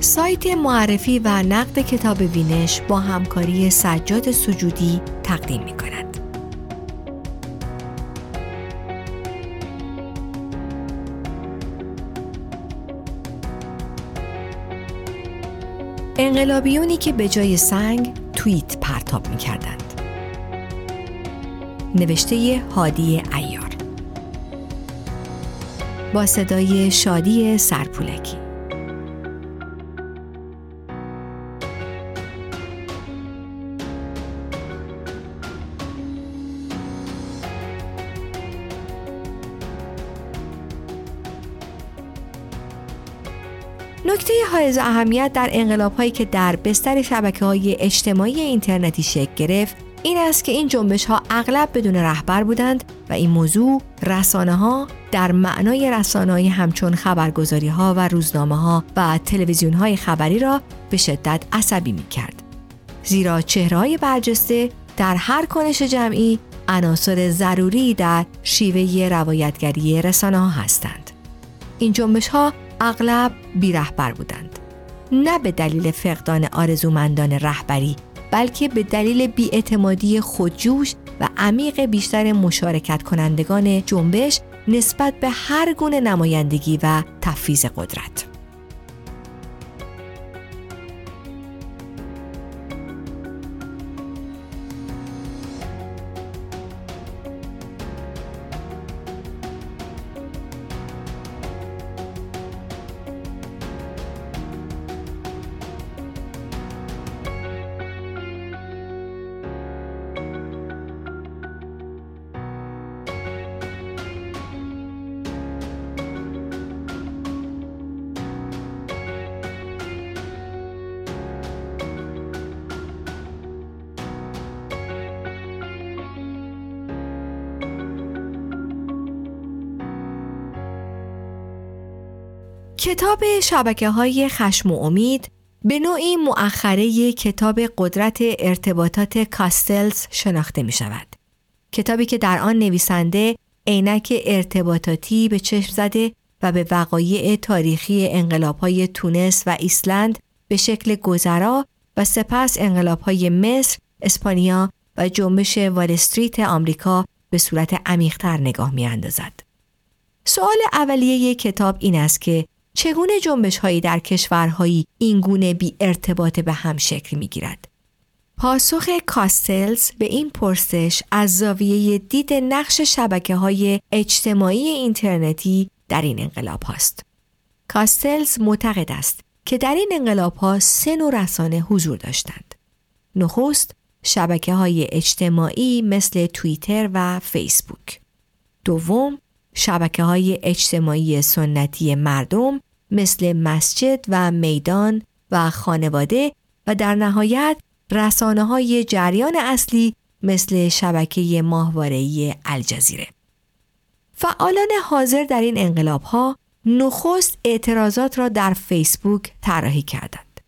سایت معرفی و نقد کتاب وینش با همکاری سجاد سجودی تقدیم می کند. انقلابیونی که به جای سنگ توییت پرتاب می کردند. نوشته هادی ایار. با صدای شادی سرپولکی. نکته حائز اهمیت در انقلاب هایی که در بستر شبکه های اجتماعی اینترنتی شکل گرفت این است که این جنبش ها اغلب بدون رهبر بودند و این موضوع رسانه ها در معنای رسانه همچون خبرگزاری ها و روزنامه ها و تلویزیون های خبری را به شدت عصبی می کرد. زیرا چهره های برجسته در هر کنش جمعی عناصر ضروری در شیوه روایتگری رسانه ها هستند. این جنبش ها اغلب بیرهبر بودند. نه به دلیل فقدان آرزومندان رهبری بلکه به دلیل بیاعتمادی خودجوش و عمیق بیشتر مشارکت کنندگان جنبش نسبت به هر گونه نمایندگی و تفیز قدرت. کتاب شبکه های خشم و امید به نوعی مؤخره کتاب قدرت ارتباطات کاستلز شناخته می شود. کتابی که در آن نویسنده عینک ارتباطاتی به چشم زده و به وقایع تاریخی انقلاب های تونس و ایسلند به شکل گذرا و سپس انقلاب های مصر، اسپانیا و جنبش وال استریت آمریکا به صورت عمیقتر نگاه می اندازد. سوال اولیه کتاب این است که چگونه جنبش هایی در کشورهایی اینگونه بی ارتباط به هم شکل می گیرد؟ پاسخ کاستلز به این پرسش از زاویه دید نقش شبکه های اجتماعی اینترنتی در این انقلاب هاست. کاستلز معتقد است که در این انقلاب ها سه نوع رسانه حضور داشتند. نخست شبکه های اجتماعی مثل توییتر و فیسبوک. دوم شبکه های اجتماعی سنتی مردم مثل مسجد و میدان و خانواده و در نهایت رسانه های جریان اصلی مثل شبکه ماهواره‌ای الجزیره. فعالان حاضر در این انقلاب ها نخست اعتراضات را در فیسبوک طراحی کردند.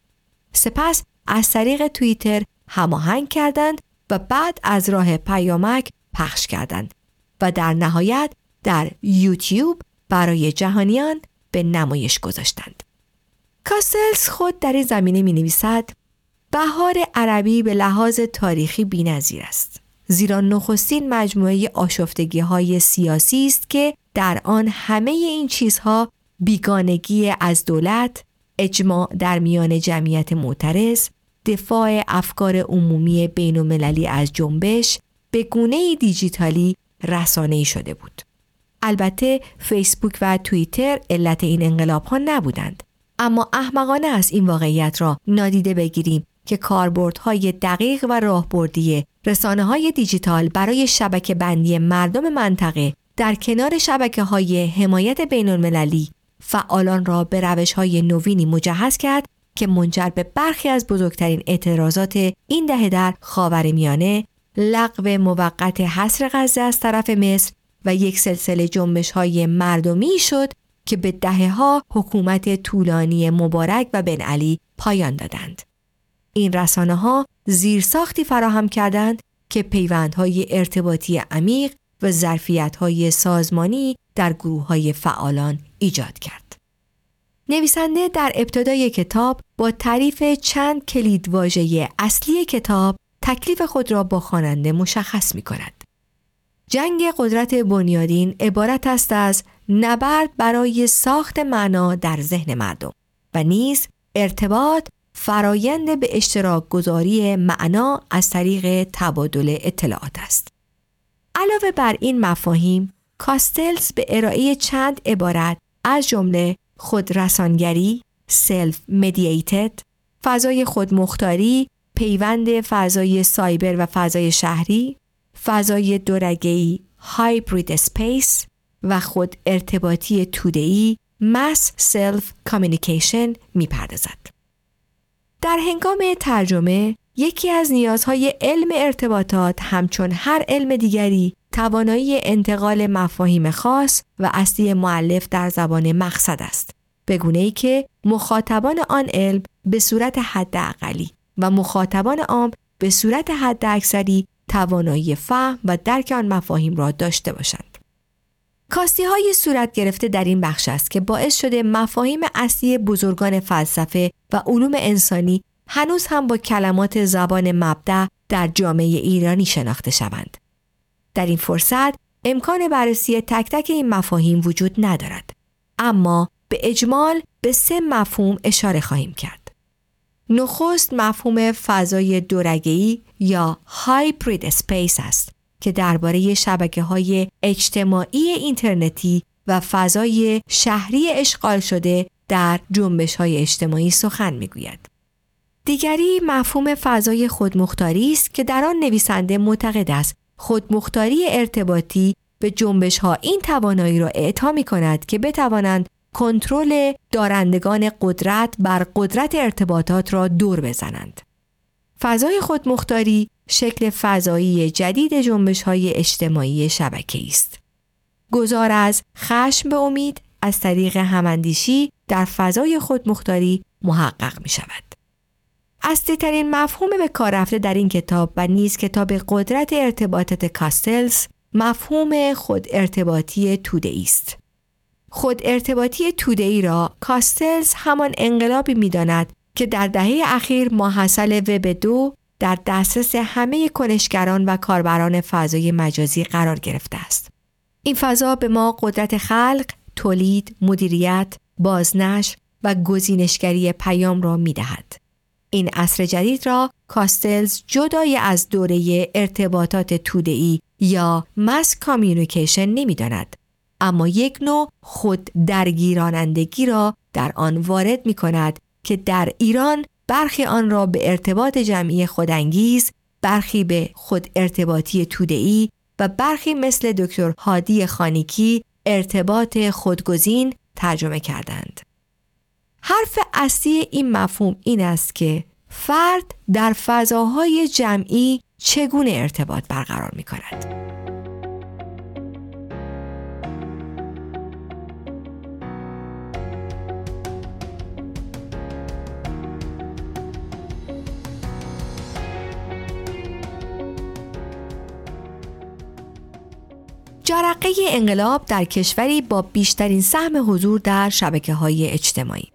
سپس از طریق توییتر هماهنگ کردند و بعد از راه پیامک پخش کردند و در نهایت در یوتیوب برای جهانیان به نمایش گذاشتند. کاسلز خود در این زمینه می نویسد بهار عربی به لحاظ تاریخی بینظیر است. زیرا نخستین مجموعه آشفتگی های سیاسی است که در آن همه این چیزها بیگانگی از دولت، اجماع در میان جمعیت معترض، دفاع افکار عمومی بین از جنبش به گونه دیجیتالی رسانه‌ای شده بود. البته فیسبوک و توییتر علت این انقلاب ها نبودند. اما احمقانه است این واقعیت را نادیده بگیریم که کاربردهای دقیق و راهبردی رسانه های دیجیتال برای شبکه بندی مردم منطقه در کنار شبکه های حمایت بین المللی فعالان را به روش های نوینی مجهز کرد که منجر به برخی از بزرگترین اعتراضات این دهه در خاورمیانه لغو موقت حصر غزه از طرف مصر و یک سلسله جنبش های مردمی شد که به دهه ها حکومت طولانی مبارک و بن علی پایان دادند. این رسانه ها زیرساختی فراهم کردند که پیوندهای ارتباطی عمیق و ظرفیتهای سازمانی در گروه های فعالان ایجاد کرد. نویسنده در ابتدای کتاب با تعریف چند کلیدواژه اصلی کتاب تکلیف خود را با خواننده مشخص می کند. جنگ قدرت بنیادین عبارت است از نبرد برای ساخت معنا در ذهن مردم و نیز ارتباط فرایند به اشتراک گذاری معنا از طریق تبادل اطلاعات است. علاوه بر این مفاهیم، کاستلز به ارائه چند عبارت از جمله خودرسانگری، self-mediated، فضای خودمختاری، پیوند فضای سایبر و فضای شهری، فضای دورگهی hybrid space و خود ارتباطی تودهی mass self communication می‌پردازد. در هنگام ترجمه یکی از نیازهای علم ارتباطات همچون هر علم دیگری توانایی انتقال مفاهیم خاص و اصلی مؤلف در زبان مقصد است بگونه ای که مخاطبان آن علم به صورت حد اقلی و مخاطبان عام به صورت حد اکثری توانایی فهم و درک آن مفاهیم را داشته باشند. کاستی های صورت گرفته در این بخش است که باعث شده مفاهیم اصلی بزرگان فلسفه و علوم انسانی هنوز هم با کلمات زبان مبدع در جامعه ایرانی شناخته شوند. در این فرصت امکان بررسی تک تک این مفاهیم وجود ندارد. اما به اجمال به سه مفهوم اشاره خواهیم کرد. نخست مفهوم فضای دورگهی یا هایبرید اسپیس است که درباره شبکه های اجتماعی اینترنتی و فضای شهری اشغال شده در جنبش های اجتماعی سخن می‌گوید. دیگری مفهوم فضای خودمختاری است که در آن نویسنده معتقد است خودمختاری ارتباطی به جنبش ها این توانایی را اعطا می کند که بتوانند کنترل دارندگان قدرت بر قدرت ارتباطات را دور بزنند. فضای خودمختاری شکل فضایی جدید جنبش های اجتماعی شبکه است. گذار از خشم به امید از طریق هماندیشی در فضای خودمختاری محقق می شود. اصلی ترین مفهوم به کار رفته در این کتاب و نیز کتاب قدرت ارتباطات کاستلز مفهوم خود ارتباطی توده است. خود ارتباطی توده ای را کاستلز همان انقلابی می داند که در دهه اخیر ماحصل وب دو در دسترس همه کنشگران و کاربران فضای مجازی قرار گرفته است. این فضا به ما قدرت خلق، تولید، مدیریت، بازنشر و گزینشگری پیام را می دهد. این عصر جدید را کاستلز جدای از دوره ارتباطات توده‌ای یا مس کامیونیکیشن نمی‌داند اما یک نوع خود درگیرانندگی را در آن وارد می کند که در ایران برخی آن را به ارتباط جمعی خودانگیز برخی به خود ارتباطی توده‌ای و برخی مثل دکتر هادی خانیکی ارتباط خودگزین ترجمه کردند. حرف اصلی این مفهوم این است که فرد در فضاهای جمعی چگونه ارتباط برقرار می کند. جرقه انقلاب در کشوری با بیشترین سهم حضور در شبکه های اجتماعی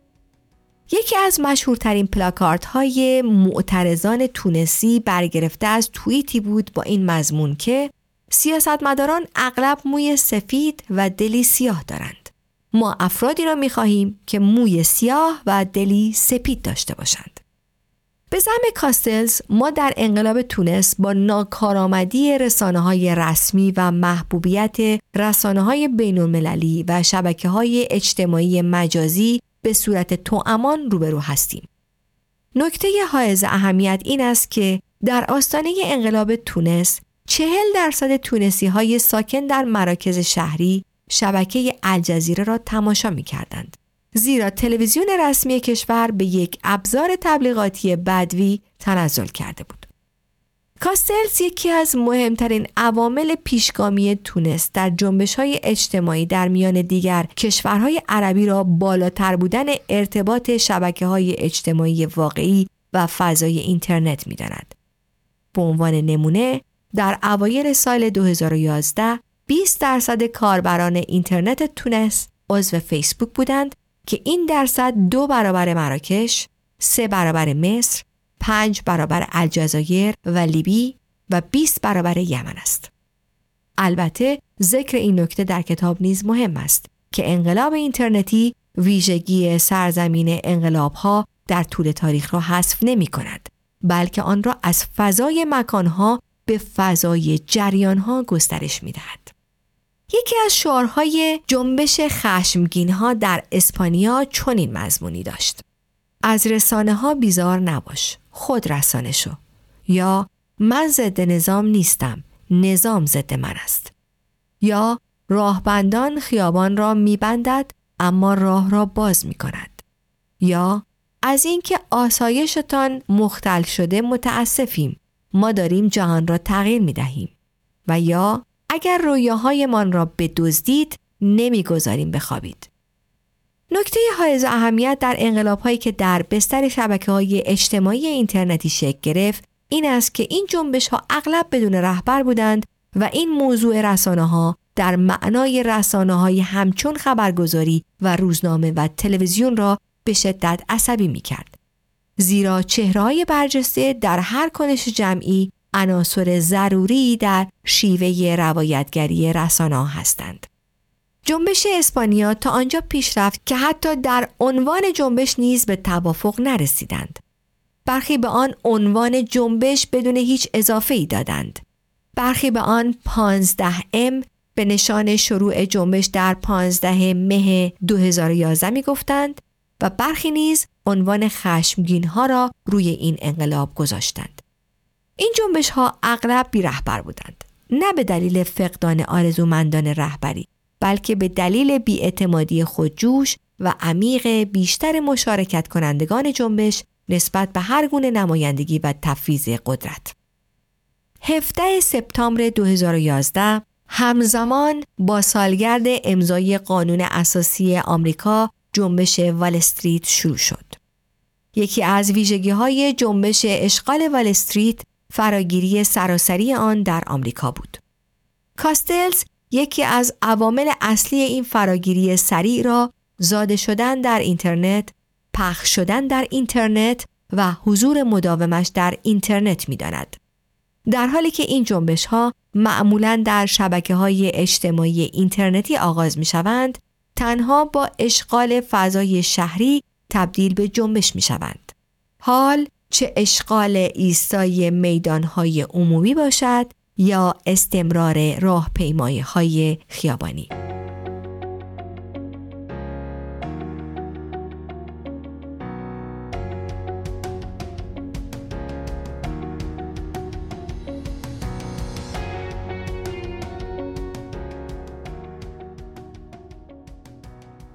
یکی از مشهورترین پلاکارت های معترضان تونسی برگرفته از توییتی بود با این مضمون که سیاستمداران اغلب موی سفید و دلی سیاه دارند. ما افرادی را می خواهیم که موی سیاه و دلی سپید داشته باشند. به زم کاستلز ما در انقلاب تونس با ناکارآمدی رسانه های رسمی و محبوبیت رسانه های بین المللی و شبکه های اجتماعی مجازی به صورت توامان روبرو هستیم. نکته حائز اهمیت این است که در آستانه انقلاب تونس چهل درصد تونسی های ساکن در مراکز شهری شبکه الجزیره را تماشا می کردند. زیرا تلویزیون رسمی کشور به یک ابزار تبلیغاتی بدوی تنزل کرده بود. کاستلز یکی از مهمترین عوامل پیشگامی تونس در جنبش های اجتماعی در میان دیگر کشورهای عربی را بالاتر بودن ارتباط شبکه های اجتماعی واقعی و فضای اینترنت می داند. به عنوان نمونه در اوایل سال 2011 20 درصد کاربران اینترنت تونس عضو فیسبوک بودند که این درصد دو برابر مراکش، سه برابر مصر، پنج برابر الجزایر و لیبی و 20 برابر یمن است. البته ذکر این نکته در کتاب نیز مهم است که انقلاب اینترنتی ویژگی سرزمین انقلاب ها در طول تاریخ را حذف نمی کند بلکه آن را از فضای مکانها به فضای جریانها گسترش می دهد. یکی از شعارهای جنبش خشمگین ها در اسپانیا چنین مضمونی داشت. از رسانه ها بیزار نباش، خود رسانه شو. یا من ضد نظام نیستم، نظام ضد من است. یا راهبندان خیابان را میبندد اما راه را باز می کند. یا از اینکه آسایشتان مختل شده متاسفیم ما داریم جهان را تغییر می دهیم و یا اگر رویاهایمان را بدزدید نمی‌گذاریم بخوابید. نکته های اهمیت در انقلاب هایی که در بستر شبکه های اجتماعی اینترنتی شکل گرفت این است که این جنبش ها اغلب بدون رهبر بودند و این موضوع رسانه ها در معنای رسانه های همچون خبرگزاری و روزنامه و تلویزیون را به شدت عصبی می کرد. زیرا چهرهای برجسته در هر کنش جمعی عناصر ضروری در شیوه روایتگری رسانه هستند. جنبش اسپانیا تا آنجا پیش رفت که حتی در عنوان جنبش نیز به توافق نرسیدند. برخی به آن عنوان جنبش بدون هیچ اضافه ای دادند. برخی به آن 15 ام به نشان شروع جنبش در 15 مه 2011 می گفتند و برخی نیز عنوان خشمگین ها را روی این انقلاب گذاشتند. این جنبش ها اغلب بی رهبر بودند. نه به دلیل فقدان آرزومندان رهبری بلکه به دلیل بیاعتمادی خودجوش و عمیق بیشتر مشارکت کنندگان جنبش نسبت به هر گونه نمایندگی و تفویض قدرت. 17 سپتامبر 2011 همزمان با سالگرد امضای قانون اساسی آمریکا جنبش وال استریت شروع شد. یکی از ویژگی های جنبش اشغال وال استریت فراگیری سراسری آن در آمریکا بود. کاستلز یکی از عوامل اصلی این فراگیری سریع را زاده شدن در اینترنت، پخش شدن در اینترنت و حضور مداومش در اینترنت می داند. در حالی که این جنبش ها معمولا در شبکه های اجتماعی اینترنتی آغاز می شوند، تنها با اشغال فضای شهری تبدیل به جنبش می شوند. حال چه اشغال ایستای میدانهای عمومی باشد یا استمرار راهپیمایی های خیابانی.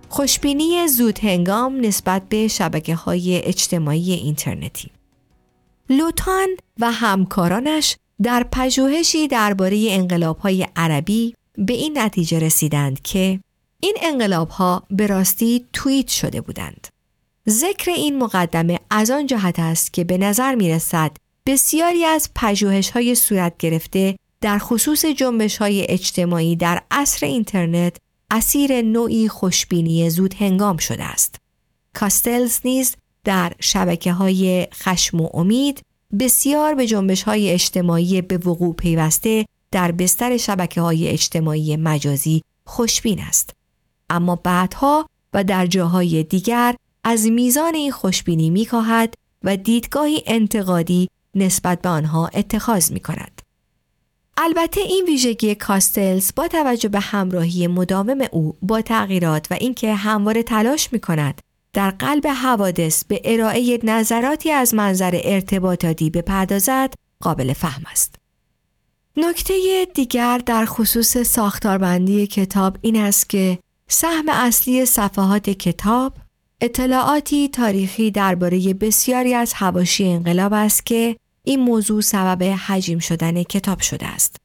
خوشبینی زود هنگام نسبت به شبکه های اجتماعی اینترنتی لوتان و همکارانش در پژوهشی درباره انقلاب های عربی به این نتیجه رسیدند که این انقلاب ها به راستی توییت شده بودند. ذکر این مقدمه از آن جهت است که به نظر می رسد بسیاری از پژوهش های صورت گرفته در خصوص جنبش های اجتماعی در عصر اینترنت اسیر نوعی خوشبینی زود هنگام شده است. کاستلز نیز در شبکه های خشم و امید بسیار به جنبش های اجتماعی به وقوع پیوسته در بستر شبکه های اجتماعی مجازی خوشبین است. اما بعدها و در جاهای دیگر از میزان این خوشبینی می و دیدگاهی انتقادی نسبت به آنها اتخاذ می کند. البته این ویژگی کاستلز با توجه به همراهی مداوم او با تغییرات و اینکه همواره تلاش می کند در قلب حوادث به ارائه نظراتی از منظر ارتباطاتی بپردازد قابل فهم است. نکته دیگر در خصوص ساختاربندی کتاب این است که سهم اصلی صفحات کتاب اطلاعاتی تاریخی درباره بسیاری از حواشی انقلاب است که این موضوع سبب حجیم شدن کتاب شده است.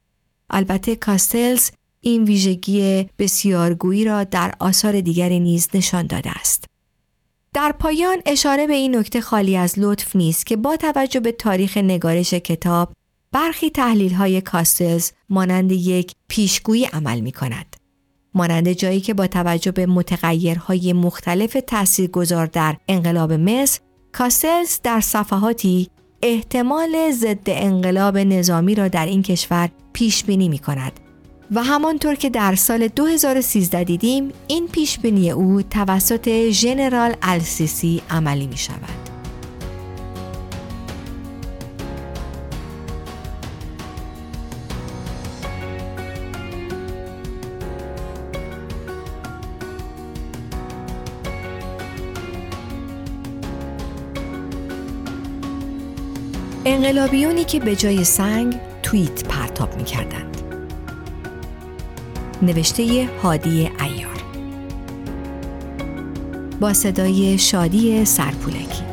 البته کاستلز این ویژگی بسیارگویی را در آثار دیگری نیز نشان داده است. در پایان اشاره به این نکته خالی از لطف نیست که با توجه به تاریخ نگارش کتاب برخی تحلیل های کاستلز مانند یک پیشگویی عمل می کند. مانند جایی که با توجه به متغیرهای مختلف تاثیرگذار در انقلاب مصر کاستلز در صفحاتی احتمال ضد انقلاب نظامی را در این کشور پیش بینی می کند و همانطور که در سال 2013 دیدیم این پیش بینی او توسط ژنرال السیسی عملی می شود. انقلابیونی که به جای سنگ توییت پرتاب می کردند. نوشته هادی ایار با صدای شادی سرپولکی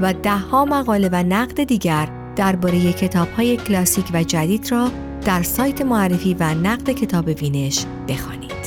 و دهها مقاله و نقد دیگر درباره های کلاسیک و جدید را در سایت معرفی و نقد کتاب وینش بخوانید.